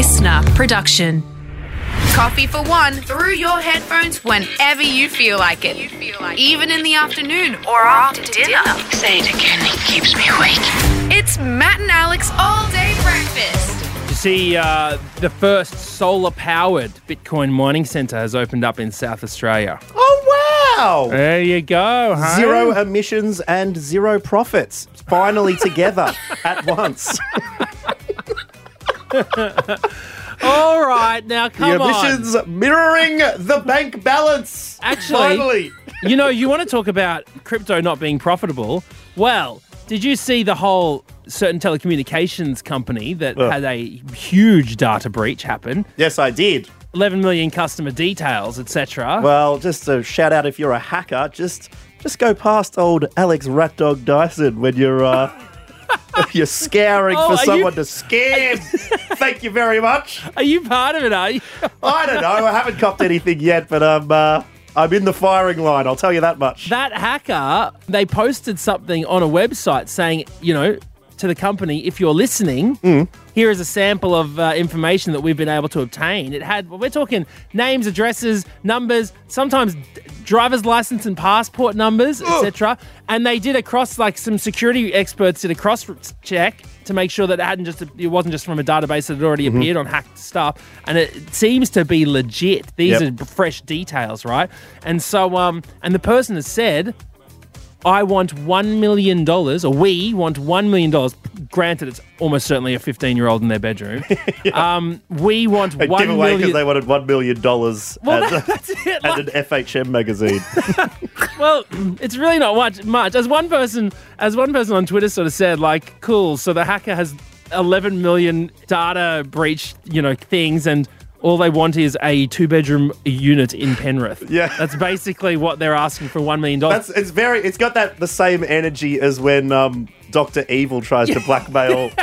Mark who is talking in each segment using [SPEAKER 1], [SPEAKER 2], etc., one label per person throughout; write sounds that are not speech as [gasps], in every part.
[SPEAKER 1] listener production.
[SPEAKER 2] Coffee for one through your headphones whenever you feel like it. Even in the afternoon or after dinner.
[SPEAKER 3] Say it again, it keeps me awake.
[SPEAKER 2] It's Matt and Alex all day breakfast.
[SPEAKER 4] You see, uh, the first solar powered Bitcoin mining centre has opened up in South Australia.
[SPEAKER 5] Oh, wow.
[SPEAKER 4] There you go. huh?
[SPEAKER 5] Zero emissions and zero profits. Finally together at once. [laughs] [laughs]
[SPEAKER 4] All right, now
[SPEAKER 5] The
[SPEAKER 4] come on.
[SPEAKER 5] emissions mirroring the bank balance.
[SPEAKER 4] Actually-
[SPEAKER 5] Finally.
[SPEAKER 4] You know, you want to talk about crypto not being profitable? Well, did you see the whole certain telecommunications company that
[SPEAKER 5] Ugh.
[SPEAKER 4] had a huge data breach happen?
[SPEAKER 5] Yes, I did.
[SPEAKER 4] 11 million customer details, etc.
[SPEAKER 5] Well, just a shout out if you're a hacker, just just go past old Alex Ratdog Dyson when you're uh, you're scouring
[SPEAKER 4] Oh,
[SPEAKER 5] for
[SPEAKER 4] are you-
[SPEAKER 5] someone to scam. [laughs] Thank you very much.
[SPEAKER 4] Are you part of it, are you?
[SPEAKER 5] I don't know. I haven't copped anything yet, but I'm uh, I'm in the firing line. I'll tell you that much.
[SPEAKER 4] that hacker, they posted something on a website saying, you know, to the company, if you're listening,
[SPEAKER 5] Mm.
[SPEAKER 4] here is a sample of uh, information that we've been able to obtain. It had, we're talking names, addresses, numbers, sometimes d- driver's license and passport numbers, etc. And they did a cross, like some security experts did a cross check to make sure that it hadn't just, it wasn't just from a database that had already
[SPEAKER 5] Mm-hmm.
[SPEAKER 4] appeared on hacked stuff. And it seems to be legit. These
[SPEAKER 5] Yep.
[SPEAKER 4] are fresh details, right? And so, um, and the person has said, I want $1 million, or we want $1 million. Granted, it's almost certainly a 15 year old in their bedroom. [laughs] um, we want
[SPEAKER 5] A
[SPEAKER 4] $1
[SPEAKER 5] giveaway because
[SPEAKER 4] million.
[SPEAKER 5] they wanted one million dollars
[SPEAKER 4] well,
[SPEAKER 5] and,
[SPEAKER 4] that- that's it.
[SPEAKER 5] and
[SPEAKER 4] like-
[SPEAKER 5] an FHM magazine. [laughs]
[SPEAKER 4] well, it's really not much. Much as one person, as one person on Twitter sort of said, like, cool. So the hacker has 11 million data breach, you know, things, and all they want is a two bedroom unit in Penrith.
[SPEAKER 5] Yeah.
[SPEAKER 4] that's basically what they're asking for $1 million.
[SPEAKER 5] That's it's very. It's got that the same energy as when um, Doctor Evil tries to blackmail. [laughs]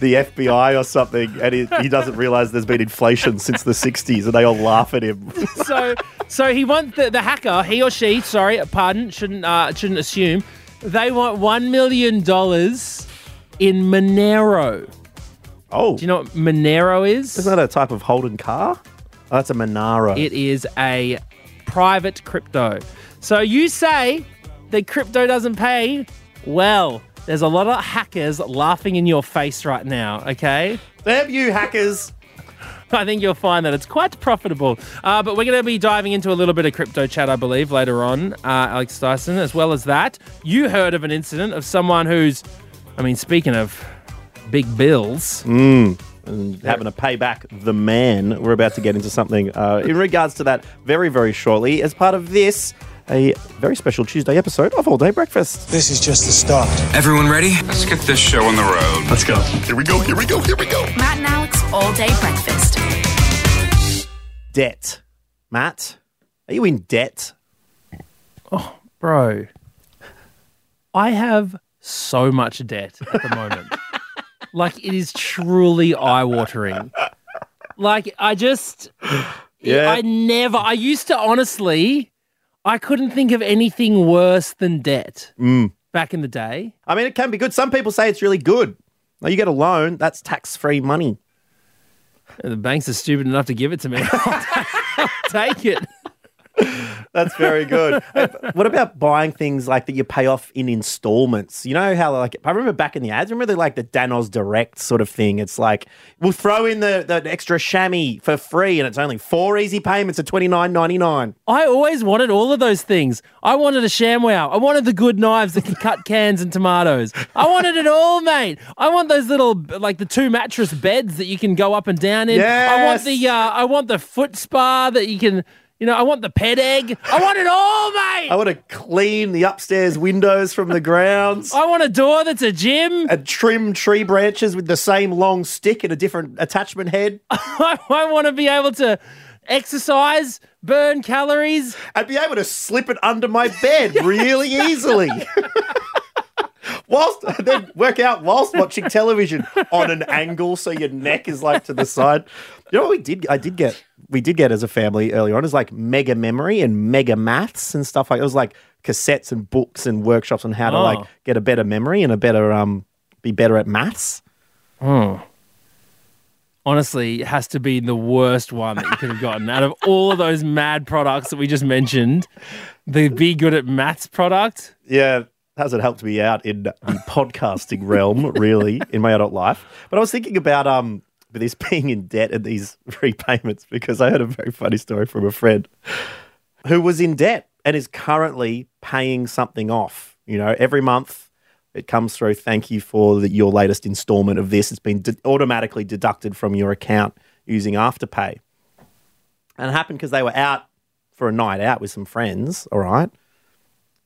[SPEAKER 5] The FBI or something, and he, he doesn't realize there's been inflation since the 60s, and they all laugh at him. [laughs]
[SPEAKER 4] so so he wants the, the hacker, he or she, sorry, pardon, shouldn't uh, shouldn't assume, they want one million dollars in Monero.
[SPEAKER 5] Oh,
[SPEAKER 4] Do you know what Monero is?
[SPEAKER 5] isn't that a type of Holden car? Oh, that's a Monaro.
[SPEAKER 4] It is a private crypto. So you say that crypto doesn't pay? Well, there's a lot of hackers laughing in your face right now, okay?
[SPEAKER 5] Damn you, hackers! [laughs]
[SPEAKER 4] I think you'll find that it's quite profitable. Uh, but we're going to be diving into a little bit of crypto chat, I believe, later on, uh, Alex Dyson. As well as that, you heard of an incident of someone who's, I mean, speaking of big bills,
[SPEAKER 5] and having to pay back the man. We're about to get into something uh, in regards to that very, very shortly as part of this, a very special Tuesday episode of All Day Breakfast.
[SPEAKER 6] This is just the start.
[SPEAKER 7] Everyone ready? Let's get this show on the road.
[SPEAKER 6] Let's go.
[SPEAKER 7] Here we go, here we go, here we go.
[SPEAKER 1] Matt and Alex all day breakfast.
[SPEAKER 5] Debt. Matt, are you in debt?
[SPEAKER 4] Oh, bro, I have so much debt at the moment. Like, it is truly eye watering. Like, I just,
[SPEAKER 5] Yeah.
[SPEAKER 4] I never, I used to honestly, I couldn't think of anything worse than debt mm. back in the day.
[SPEAKER 5] I mean, it can be good. Some people say it's really good. Now, you get a loan, that's tax free money.
[SPEAKER 4] And The banks are stupid enough to give it to me. [laughs] I'll take it. [laughs]
[SPEAKER 5] That's very good. [laughs] What about buying things like that you pay off in installments? You know how like I remember back in the ads, remember the like the Danoz Direct sort of thing. It's like we'll throw in the, the extra chamois for free, and it's only four easy payments of twenty nine ninety nine.
[SPEAKER 4] I always wanted all of those things. I wanted a ShamWow. I wanted the good knives that can cut cans and tomatoes. I wanted it all, mate. I want those little like the two mattress beds that you can go up and down in. Yes. I want the uh, I want the foot spa that you can. You know, I want the pet egg. I want it all, mate.
[SPEAKER 5] I want to clean the upstairs windows from the grounds.
[SPEAKER 4] I want a door that's a gym.
[SPEAKER 5] and trim tree branches with the same long stick and a different attachment head, [laughs]
[SPEAKER 4] I, I want to be able to exercise, burn calories.
[SPEAKER 5] and be able to slip it under my bed [laughs] really easily. [laughs] whilst then work out whilst watching television on an angle so your neck is like to the side. You know what we did? I did get we did get as a family early on is like mega memory and mega maths and stuff like it was like cassettes and books and workshops on how to
[SPEAKER 4] Oh.
[SPEAKER 5] like get a better memory and a better um be better at maths.
[SPEAKER 4] honestly it has to be the worst one that you could have gotten out of all of those mad products that we just mentioned. The Be Good at Maths product.
[SPEAKER 5] Yeah, hasn't helped me out in the podcasting realm, really, in my adult life. But I was thinking about um this [laughs] being in debt and these [laughs] repayments because I heard a very funny story from a friend who was in debt and is currently paying something off. You know, every month it comes through. Thank you for the, your latest installment of this. It's been de- automatically deducted from your account using Afterpay. And it happened because they were out for a night out with some friends. All right,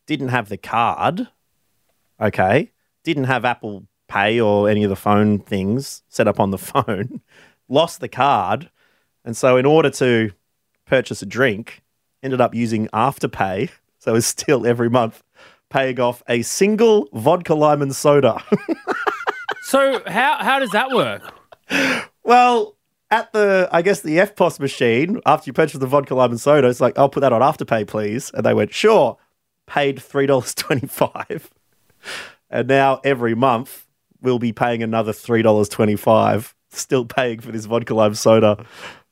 [SPEAKER 5] didn't have the card. Okay, didn't have Apple Pay or any of the phone things set up on the [laughs] phone. Lost the card, and so in order to purchase a drink, ended up using Afterpay. [laughs] So is still every month paying off a single vodka lime and soda. [laughs]
[SPEAKER 4] So how how does that work?
[SPEAKER 5] well, at the I guess the EFTPOS machine, after you purchase the vodka lime and soda, it's like, I'll put that on Afterpay, please. And they went, sure. Paid three dollars twenty five. And now every month we'll be paying another three dollars twenty five. Still paying for this vodka lime soda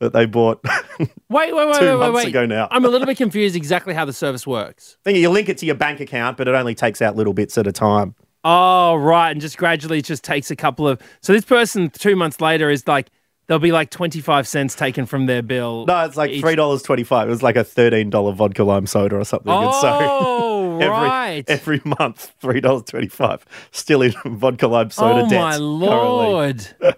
[SPEAKER 5] that they bought. [laughs]
[SPEAKER 4] Wait, wait, wait,
[SPEAKER 5] Two
[SPEAKER 4] wait, wait,
[SPEAKER 5] months
[SPEAKER 4] wait.
[SPEAKER 5] ago now.
[SPEAKER 4] I'm a little bit confused exactly how the service works. [laughs]
[SPEAKER 5] Think you link it to your bank account, but it only takes out little bits at a time.
[SPEAKER 4] Oh, right. And just gradually it just takes a couple of. So this person two months later is like, there'll be like 25 cents taken from their bill.
[SPEAKER 5] No, it's like
[SPEAKER 4] each-
[SPEAKER 5] three dollars twenty five. It was like a thirteen dollar vodka lime soda or something. and so
[SPEAKER 4] Oh, [laughs]
[SPEAKER 5] every
[SPEAKER 4] right.
[SPEAKER 5] every month, three dollars twenty five. Still in [laughs] vodka lime soda
[SPEAKER 4] oh,
[SPEAKER 5] debt.
[SPEAKER 4] Oh,
[SPEAKER 5] my
[SPEAKER 4] lord. [laughs]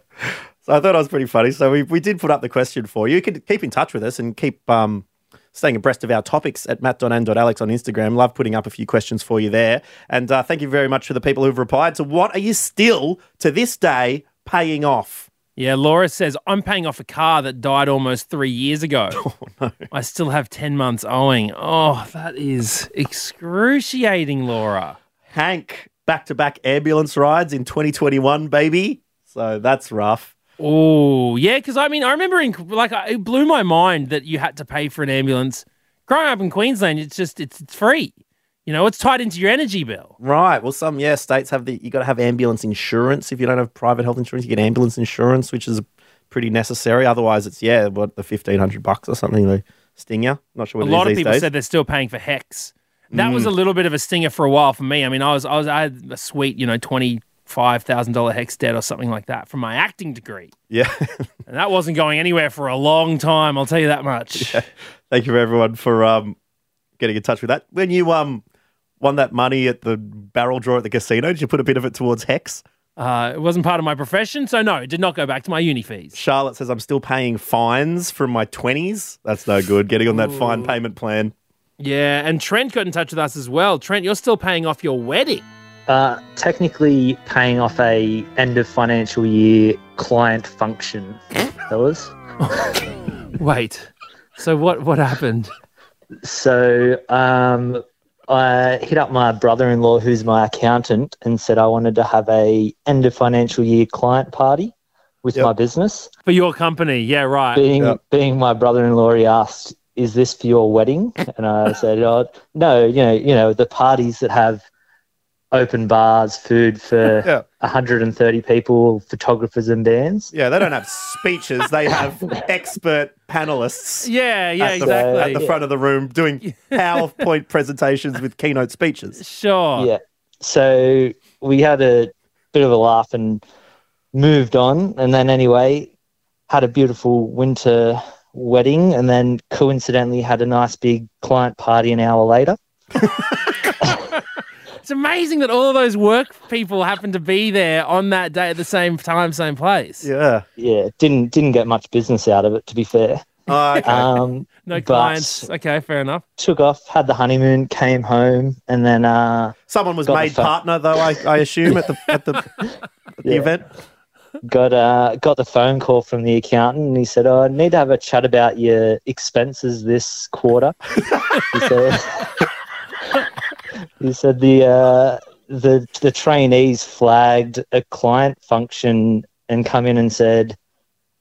[SPEAKER 5] So I thought it was pretty funny. So we, we did put up the question for you. You can keep in touch with us and keep um, staying abreast of our topics at matt.and.alex on Instagram. Love putting up a few questions for you there. And uh, thank you very much for the people who've replied. So what are you still, to this day, paying off?
[SPEAKER 4] Yeah, Laura says, I'm paying off a car that died almost three years ago. [laughs]
[SPEAKER 5] Oh, no.
[SPEAKER 4] I still have 10 months owing. Oh, that is excruciating, Laura.
[SPEAKER 5] Hank, back-to-back ambulance rides in 2021, baby. So that's rough.
[SPEAKER 4] Oh, yeah, because I mean, I remember in, like, it blew my mind that you had to pay for an ambulance. Growing up in Queensland, it's just, it's, it's free. You know, it's tied into your energy bill.
[SPEAKER 5] Right. Well, some yeah states have the you got to have ambulance insurance. If you don't have private health insurance, you get ambulance insurance, which is pretty necessary. Otherwise, it's yeah, what the fifteen hundred bucks or something. They sting you. Not sure
[SPEAKER 4] A lot of people
[SPEAKER 5] days.
[SPEAKER 4] said they're still paying for HECS. That was a little bit of a stinger for a while for me. I mean, I was, I was, I had a sweet, you know, twenty five thousand dollar HECS debt or something like that from my acting degree,
[SPEAKER 5] yeah. [laughs]
[SPEAKER 4] and that wasn't going anywhere for a long time. I'll tell you that much. [laughs]
[SPEAKER 5] Thank you everyone for um getting in touch with that. When you um won that money at the barrel draw at the casino, did you put a bit of it towards HECS?
[SPEAKER 4] Uh, it wasn't part of my profession, so no, it did not go back to my uni fees.
[SPEAKER 5] Charlotte says I'm still paying fines from my twenties. That's no good. Getting on that fine payment plan.
[SPEAKER 4] Yeah, and Trent got in touch with us as well. Trent, you're still paying off your wedding.
[SPEAKER 6] Uh, technically paying off a end of financial year client function, fellas. [laughs]
[SPEAKER 4] Wait, so what? What happened?
[SPEAKER 6] So um, I hit up my brother-in-law, who's my accountant, and said I wanted to have a end of financial year client party with
[SPEAKER 5] Yep.
[SPEAKER 6] my business.
[SPEAKER 4] For your company, yeah, right.
[SPEAKER 6] Being
[SPEAKER 5] Yep.
[SPEAKER 6] being my brother-in-law, he asked, "Is this for your wedding?" And I said, "Oh, no. You know, you know, the parties that have open bars, food for [laughs]
[SPEAKER 5] Yeah.
[SPEAKER 6] 130 people, photographers and bands."
[SPEAKER 5] Yeah, they don't have speeches. They have [laughs] expert panelists.
[SPEAKER 4] Yeah, yeah,
[SPEAKER 5] at the,
[SPEAKER 4] exactly.
[SPEAKER 5] at the front of the room doing [laughs] PowerPoint presentations with keynote speeches.
[SPEAKER 4] Sure.
[SPEAKER 6] Yeah. So we had a bit of a laugh and moved on. And then, anyway, had a beautiful winter wedding and then coincidentally had a nice big client party an hour later.
[SPEAKER 4] It's amazing that all of those work people happened to be there on that day at the same time, same place.
[SPEAKER 5] Yeah.
[SPEAKER 6] Yeah, didn't didn't get much business out of it, to be fair.
[SPEAKER 5] Oh, okay. [laughs]
[SPEAKER 6] Um,
[SPEAKER 4] No clients. Okay, fair enough.
[SPEAKER 6] took off, had the honeymoon, came home, and then uh,
[SPEAKER 5] Someone was made
[SPEAKER 6] phone.
[SPEAKER 5] partner, though. I, I assume at the at the, at [laughs] the
[SPEAKER 6] Yeah.
[SPEAKER 5] event.
[SPEAKER 6] got uh, got the phone call from the accountant, and he said, "Oh, I need to have a chat about your expenses this quarter." [laughs] he said, "He said the uh, the the trainees flagged a client function and come in and said."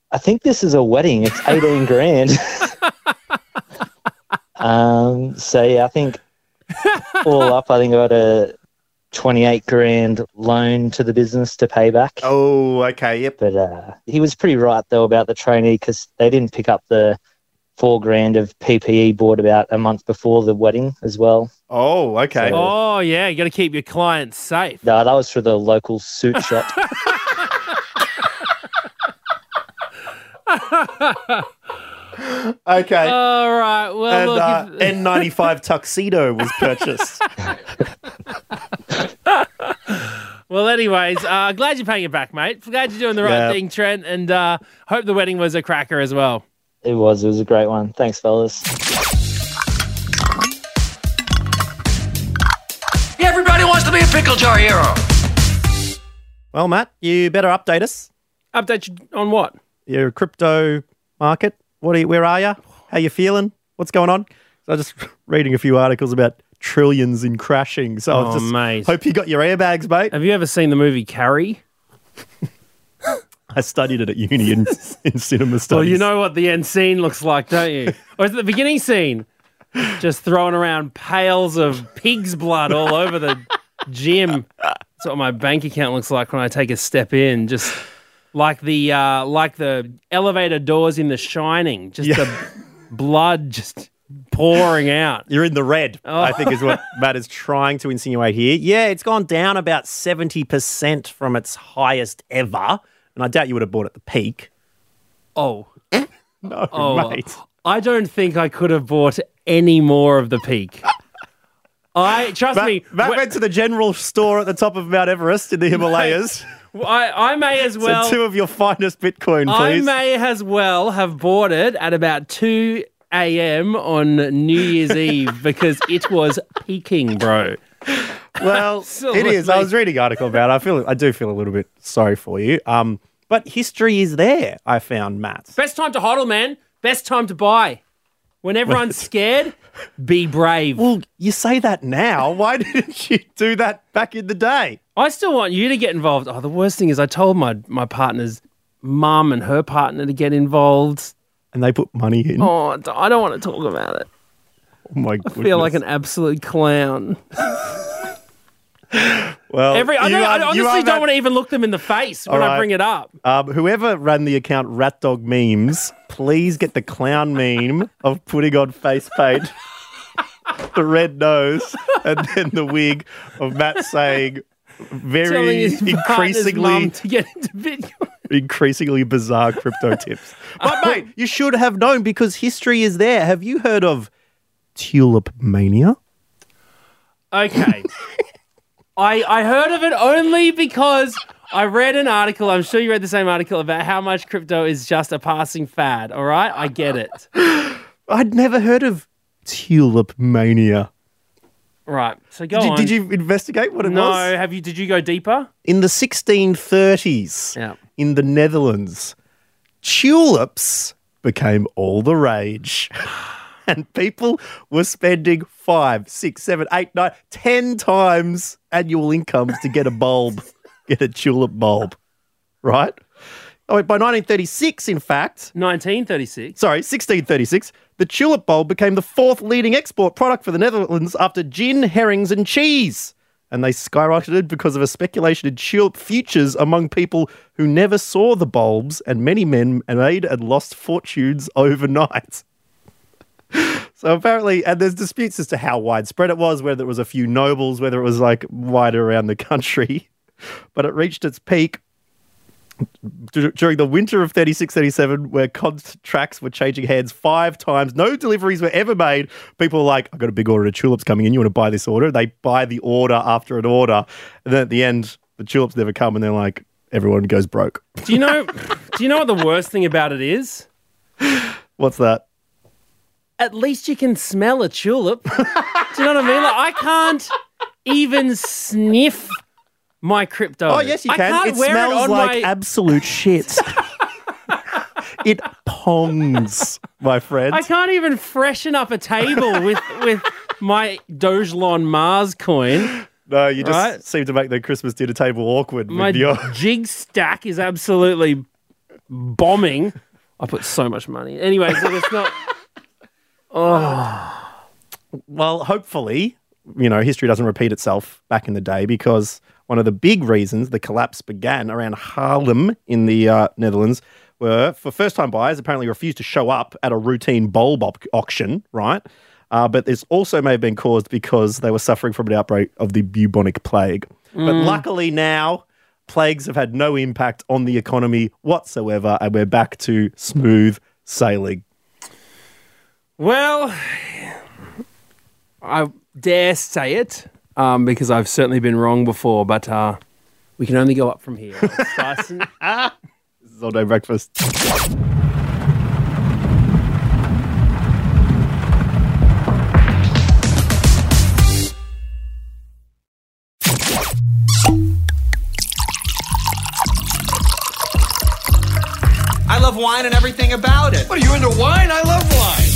[SPEAKER 6] I think this is a wedding. It's eighteen grand. [laughs] um, so yeah, I think all up, I think I got a 28 grand loan to the business to pay back.
[SPEAKER 5] Oh, okay. Yep.
[SPEAKER 6] But uh, he was pretty right though about the trainee because they didn't pick up the four grand of PPE bought about a month before the wedding as well.
[SPEAKER 5] Oh, okay.
[SPEAKER 4] Oh yeah, you got to keep your clients safe.
[SPEAKER 6] No, that was for the local suit shop. [laughs]
[SPEAKER 5] Okay.
[SPEAKER 4] All right. Well,
[SPEAKER 5] and
[SPEAKER 4] look,
[SPEAKER 5] uh, N95 tuxedo was purchased. [laughs]
[SPEAKER 4] well. Anyways, uh, glad you're paying it back, mate. Glad you're doing the right
[SPEAKER 5] Yeah.
[SPEAKER 4] thing, Trent, and uh, hope the wedding was a cracker as well.
[SPEAKER 6] It was. It was a great one. Thanks, fellas.
[SPEAKER 3] Everybody wants to be a pickle jar hero.
[SPEAKER 5] well, Matt, you better update us.
[SPEAKER 4] Update you on what?
[SPEAKER 5] Your crypto market. What are you, where are you? How you feeling? What's going on? So I was just [laughs] reading a few articles about trillions in crashing. So I
[SPEAKER 4] Oh,
[SPEAKER 5] was just
[SPEAKER 4] mate.
[SPEAKER 5] hope you got your airbags, mate.
[SPEAKER 4] Have you ever seen the movie Carrie?
[SPEAKER 5] I studied it at uni in, in cinema studies.
[SPEAKER 4] Well, you know what the end scene looks like, don't you? or is it the beginning scene? Just throwing around pails of pig's blood all over the gym. That's what my bank account looks like when I take a step in. Just like the uh, like the elevator doors in The Shining. Just the blood just pouring out.
[SPEAKER 5] You're in the red,
[SPEAKER 4] Oh.
[SPEAKER 5] I think is what Matt is trying to insinuate here. Yeah, it's gone down about 70% from its highest ever. And I doubt you would have bought at the peak.
[SPEAKER 4] Oh,
[SPEAKER 5] No,
[SPEAKER 4] oh,
[SPEAKER 5] mate.
[SPEAKER 4] I don't think I could have bought any more of the peak. I trust
[SPEAKER 5] Matt,
[SPEAKER 4] me.
[SPEAKER 5] Matt
[SPEAKER 4] wh-
[SPEAKER 5] went to the general store at the top of Mount Everest in the Himalayas. [laughs]
[SPEAKER 4] I, I may as well.
[SPEAKER 5] so two of your finest Bitcoin,
[SPEAKER 4] I may as well have bought it at about 2 a.m. on New Year's [laughs] Eve because it was peaking, bro.
[SPEAKER 5] Well, it is. I was reading an article about it. I feel I do feel a little bit sorry for you. Um, but history is there, I found, Matt.
[SPEAKER 4] Best time to hodl, man. Best time to buy. When everyone's [laughs] scared, be brave.
[SPEAKER 5] Well, you say that now. Why [laughs] didn't you do that back in the day?
[SPEAKER 4] I still want you to get involved. Oh, the worst thing is I told my, my partner's mum and her partner to get involved.
[SPEAKER 5] And they put money in.
[SPEAKER 4] Oh, I don't want to talk about it.
[SPEAKER 5] Oh my
[SPEAKER 4] I feel like an absolute clown. [laughs]
[SPEAKER 5] well.
[SPEAKER 4] Every I,
[SPEAKER 5] you
[SPEAKER 4] don't, I honestly don't
[SPEAKER 5] that-
[SPEAKER 4] want to even look them in the face when
[SPEAKER 5] All
[SPEAKER 4] I bring it up.
[SPEAKER 5] Um, whoever ran the account Rat Dog Memes, please get the clown meme of putting on face paint, [laughs] the red nose, and then the wig of Matt saying very increasingly
[SPEAKER 4] to get into Bitcoin.
[SPEAKER 5] increasingly bizarre crypto [laughs] tips. But mate, you should have known because history is there. Have you heard of tulip mania?
[SPEAKER 4] Okay. [laughs] I I heard of it only because I read an article. I'm sure you read the same article about how much crypto is just a passing fad. All right, I get it. [gasps]
[SPEAKER 5] I'd never heard of tulip mania.
[SPEAKER 4] Right. So go
[SPEAKER 5] Did you,
[SPEAKER 4] on.
[SPEAKER 5] did you investigate what it
[SPEAKER 4] No.
[SPEAKER 5] was? No.
[SPEAKER 4] Have you? Did you go deeper?
[SPEAKER 5] In the 1630s,
[SPEAKER 4] Yeah.
[SPEAKER 5] in the Netherlands, tulips became all the rage. [sighs] and people were spending five, six, seven, eight, nine, ten times annual incomes to get a bulb, [laughs] get a tulip bulb, right? Oh, by 1936, in fact,
[SPEAKER 4] 1936.
[SPEAKER 5] sorry, 1636, the tulip bulb became the fourth leading export product for the Netherlands after gin, herrings, and cheese. And they skyrocketed because of a speculation in tulip futures among people who never saw the bulbs, and many men made and lost fortunes overnight. So apparently, and there's disputes as to how widespread it was, whether it was a few nobles, whether it was like wider around the country. [laughs] But it reached its peak during the winter of 36 37 where contracts were changing hands five times no deliveries were ever made people were like i've got a big order of tulips coming in you want to buy this order they buy the order after an order and then at the end the tulips never come and they're like everyone goes broke
[SPEAKER 4] Do you know? [laughs] do you know what the worst thing about it is?
[SPEAKER 5] what's that
[SPEAKER 4] At least you can smell a tulip. do you know what I mean? Like I can't even sniff my crypto.
[SPEAKER 5] oh yes you
[SPEAKER 4] I
[SPEAKER 5] can
[SPEAKER 4] can't
[SPEAKER 5] it
[SPEAKER 4] wear
[SPEAKER 5] smells
[SPEAKER 4] it
[SPEAKER 5] like
[SPEAKER 4] my,
[SPEAKER 5] absolute shit [laughs] it pongs my friend
[SPEAKER 4] I can't even freshen up a table with with my Dogelon Mars coin.
[SPEAKER 5] no you just
[SPEAKER 4] Right.
[SPEAKER 5] seem to make the christmas dinner table awkward
[SPEAKER 4] My
[SPEAKER 5] your
[SPEAKER 4] jig stack is absolutely bombing. I put so much money. Anyways, look, it's not.
[SPEAKER 5] Well, hopefully, you know, history doesn't repeat itself back in the day because one of the big reasons the collapse began around Haarlem in the uh, Netherlands were for first time buyers apparently refused to show up at a routine bulb op- auction, right? Uh, but this also may have been caused because they were suffering from an outbreak of the bubonic plague. But luckily now, plagues have had no impact on the economy whatsoever, and we're back to smooth sailing.
[SPEAKER 4] Well, I dare say it um, because I've certainly been wrong before, but uh, we can only go up from here. [laughs] Dyson.
[SPEAKER 5] This is all day breakfast.
[SPEAKER 8] I love wine and everything about it.
[SPEAKER 3] What are you into wine? I love wine.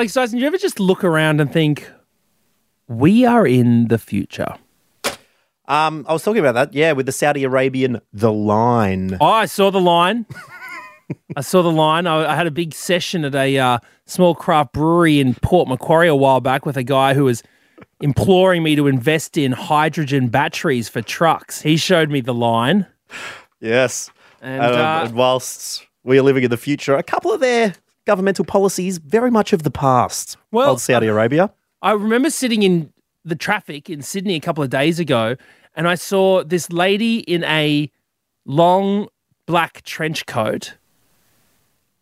[SPEAKER 4] Alex Dyson, do you ever just look around and think, we are in the future?
[SPEAKER 5] Um, I was talking about that, yeah, with the Saudi Arabian The Line.
[SPEAKER 4] Oh, I saw the line. [laughs] I saw the line. I, I had a big session at a uh, small craft brewery in Port Macquarie a while back with a guy who was imploring me to invest in hydrogen batteries for trucks. He showed me the line.
[SPEAKER 5] Yes.
[SPEAKER 4] And,
[SPEAKER 5] Um,
[SPEAKER 4] uh,
[SPEAKER 5] and whilst we are living in the future, a couple of their governmental policies very much of the past.
[SPEAKER 4] Well,
[SPEAKER 5] Old Saudi Arabia.
[SPEAKER 4] I remember sitting in the traffic in Sydney a couple of days ago, and I saw this lady in a long black trench coat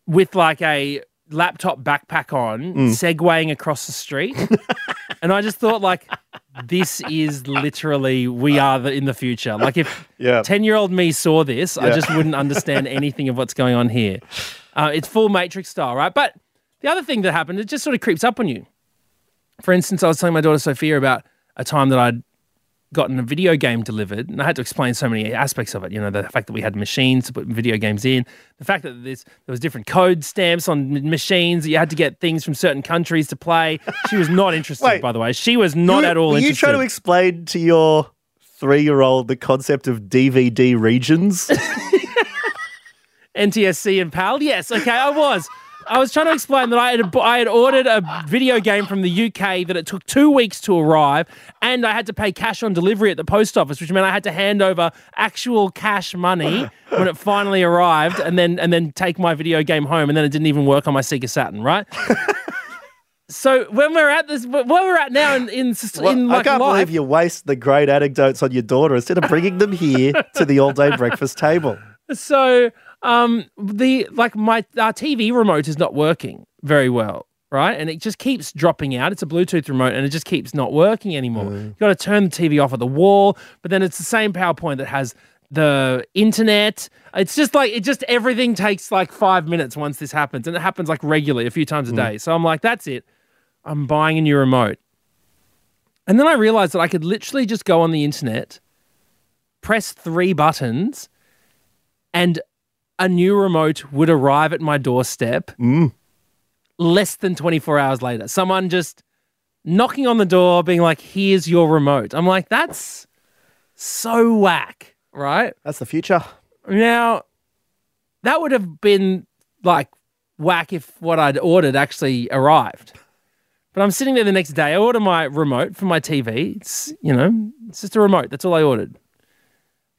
[SPEAKER 4] with like a laptop backpack on, mm. segwaying across the street. [laughs] and I just thought, like, this is literally we uh. are the, in the future. Like, if
[SPEAKER 5] Yeah.
[SPEAKER 4] ten-year-old me saw this, I just wouldn't understand anything of what's going on here. [laughs] Uh, it's full Matrix style, right? But the other thing that happened, it just sort of creeps up on you. For instance, I was telling my daughter Sophia about a time that I'd gotten a video game delivered, and I had to explain so many aspects of it. You know, the fact that we had machines to put video games in, the fact that there was different code stamps on machines that you had to get things from certain countries to play. She was not [laughs] interested,
[SPEAKER 5] Wait.
[SPEAKER 4] by the way. She was not
[SPEAKER 5] you,
[SPEAKER 4] at all
[SPEAKER 5] were
[SPEAKER 4] interested.
[SPEAKER 5] you trying to explain to your three-year-old the concept of DVD regions? [laughs]
[SPEAKER 4] NTSC and PAL? Yes, okay, I was. I was trying to explain that I had I had ordered a video game from the UK that it took two weeks to arrive, and I had to pay cash on delivery at the post office, which meant I had to hand over actual cash money when it finally arrived, and then and then take my video game home, and then it didn't even work on my Sega Saturn, right? so when we're at this, where we're at now in in,
[SPEAKER 5] Well,
[SPEAKER 4] in
[SPEAKER 5] I can't
[SPEAKER 4] life,
[SPEAKER 5] believe you waste the great anecdotes on your daughter instead of bringing them here to the all-day breakfast table.
[SPEAKER 4] So um the like my our TV remote is not working very well, right? And it just keeps dropping out. It's a Bluetooth remote and it just keeps not working anymore. You got to turn the TV off at the wall, but then it's the same PowerPoint that has the internet. It's just like it just everything takes like 5 minutes once this happens and it happens like regularly a few times a day. So I'm like that's it. I'm buying a new remote. And then I realized that I could literally just go on the internet, press 3 buttons and a new remote would arrive at my doorstep mm. less than 24 hours later. Someone just knocking on the door, being like, here's your remote. I'm like, that's so whack, right?
[SPEAKER 5] That's the future.
[SPEAKER 4] Now, that would have been like whack if what I'd ordered actually arrived. But I'm sitting there the next day. I order my remote for my TV. It's, you know, it's just a remote. That's all I ordered.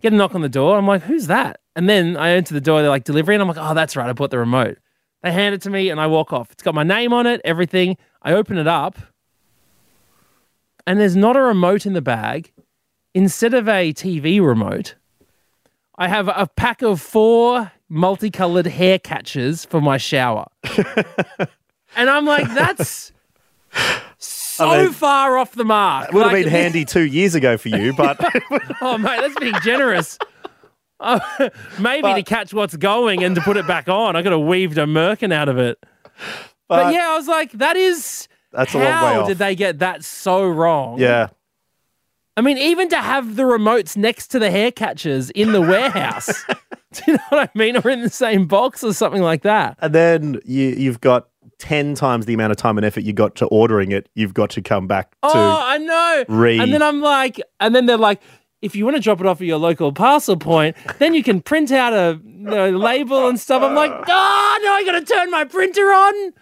[SPEAKER 4] Get a knock on the door. I'm like, who's that? And then I enter the door. They're like, delivery. And I'm like, oh, that's right. I bought the remote. They hand it to me and I walk off. It's got my name on it, everything. I open it up and there's not a remote in the bag. Instead of a TV remote, I have a pack of four multicolored hair catchers for my shower. [laughs] and I'm like, that's so
[SPEAKER 5] I mean,
[SPEAKER 4] far off the mark.
[SPEAKER 5] It would have
[SPEAKER 4] Like,
[SPEAKER 5] been handy two years ago for you, but [laughs] [laughs]
[SPEAKER 4] Oh, mate, that's being generous. Oh, [laughs] maybe to catch what's going and to put it back on. I got to weave a merkin out of it. But,
[SPEAKER 5] But-
[SPEAKER 4] yeah, I was like, that is.
[SPEAKER 5] That's a long way
[SPEAKER 4] how
[SPEAKER 5] off.
[SPEAKER 4] did they get that so wrong?
[SPEAKER 5] yeah.
[SPEAKER 4] I mean, even to have the remotes next to the hair catchers in the warehouse. Do you know what I mean? Or in the same box or something like that.
[SPEAKER 5] And then you, you've got 10 times the amount of time and effort you got to ordering it. You've got to come back to.
[SPEAKER 4] Oh, I know.
[SPEAKER 5] re-
[SPEAKER 4] And then I'm like, and then they're like, if you want to drop it off at your local parcel point, then you can print out a you know, label and stuff. I'm like, ah, oh, no, I got to turn my printer on.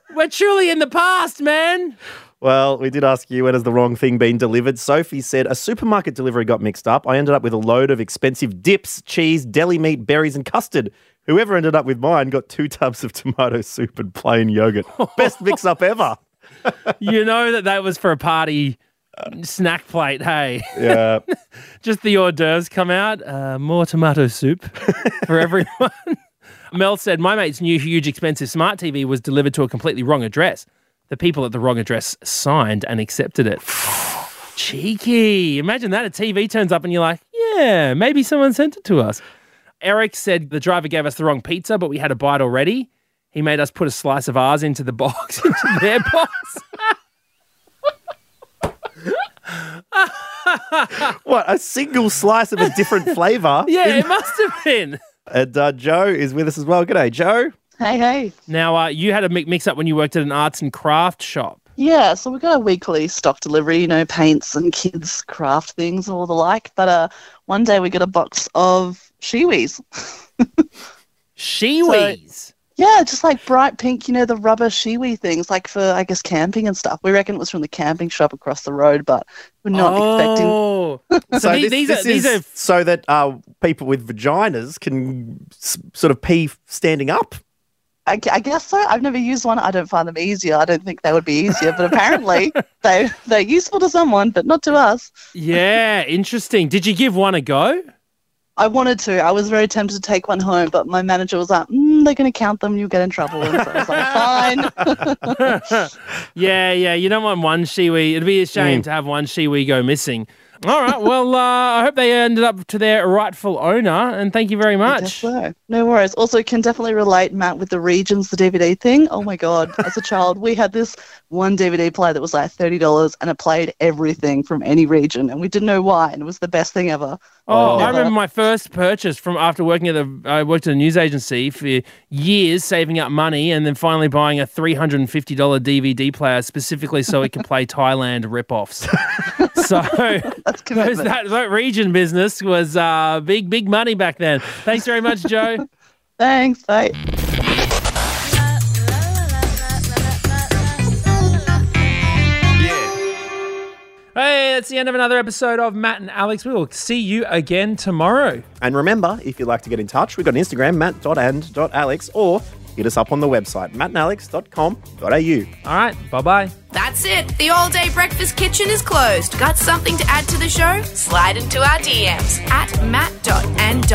[SPEAKER 4] [laughs] We're truly in the past, man.
[SPEAKER 5] Well, we did ask you when has the wrong thing been delivered. Sophie said a supermarket delivery got mixed up. I ended up with a load of expensive dips, cheese, deli meat, berries, and custard. Whoever ended up with mine got two tubs of tomato soup and plain yogurt. [laughs] Best mix up ever. [laughs]
[SPEAKER 4] you know that that was for a party snack plate. Hey,
[SPEAKER 5] Yeah. [laughs]
[SPEAKER 4] just the hors d'oeuvres come out. Uh, more tomato soup for everyone. Mel said, My mate's new, huge, expensive smart TV was delivered to a completely wrong address. The people at the wrong address signed and accepted it. Cheeky. Imagine that. A TV turns up and you're like, Yeah, maybe someone sent it to us. Eric said the driver gave us the wrong pizza, but we had a bite already. He made us put a slice of ours into the box, [laughs] into their box.
[SPEAKER 5] what? A single slice of a different flavour? [laughs]
[SPEAKER 4] Yeah, it must have been.
[SPEAKER 5] And uh, Joe is with us as well. G'day, Joe.
[SPEAKER 9] Hey, hey.
[SPEAKER 4] Now, uh, you had a mi- mix up when you worked at an arts and craft shop.
[SPEAKER 9] Yeah, so we got a weekly stock delivery, you know, paints and kids' craft things and all the like. But uh, one day we got a box of Shewees. [laughs]
[SPEAKER 4] Shewees.
[SPEAKER 9] Yeah, just like bright pink, you know, the rubber Shewee things, like for, I guess, camping and stuff. We reckon it was from the camping shop across the road, but we're not expecting.
[SPEAKER 4] oh. [laughs] So,
[SPEAKER 5] So
[SPEAKER 4] the-
[SPEAKER 5] this,
[SPEAKER 4] these,
[SPEAKER 5] this
[SPEAKER 4] are, these
[SPEAKER 5] is
[SPEAKER 4] are
[SPEAKER 5] so that uh, people with vaginas can s- sort of pee standing up.
[SPEAKER 9] I, I guess so. I've never used one. I don't find them easier. I don't think they would be easier, but apparently [laughs] they, they're useful to someone, but not to us.
[SPEAKER 4] yeah, interesting. Did you give one a go?
[SPEAKER 9] I wanted to. I was very tempted to take one home, but my manager was like, mm, "They're going to count them. You'll get in trouble." And so I was like, "Fine." [laughs]
[SPEAKER 4] Yeah, yeah. You don't want one Shewee. It'd be a shame to have one Shewee go missing. All right. Well, uh, I hope they ended up to their rightful owner, and thank you very much.
[SPEAKER 9] No worries. Also, can definitely relate, Matt, with the regions, the DVD thing. Oh my god! As a child, we had this one DVD player that was like thirty dollars, and it played everything from any region, and we didn't know why, and it was the best thing ever.
[SPEAKER 4] Oh, I remember my first purchase from after working at the I worked at a news agency for years, saving up money, and then finally buying a three hundred and fifty dollar DVD player specifically so it could play Thailand ripoffs. [laughs] so [laughs]
[SPEAKER 9] That's
[SPEAKER 4] those, that, that region business was uh, big, big money back then. Thanks very much, Joe. [laughs]
[SPEAKER 9] Thanks. Bye.
[SPEAKER 4] Hey, that's the end of another episode of Matt and Alex. We will see you again tomorrow.
[SPEAKER 5] And remember, if you'd like to get in touch, we've got an Instagram, matt.and.alex, or hit us up on the website, mattandalex.com.au.
[SPEAKER 4] All right, bye bye.
[SPEAKER 2] That's it. The all day breakfast kitchen is closed. Got something to add to the show? Slide into our DMs at matt.and.alex.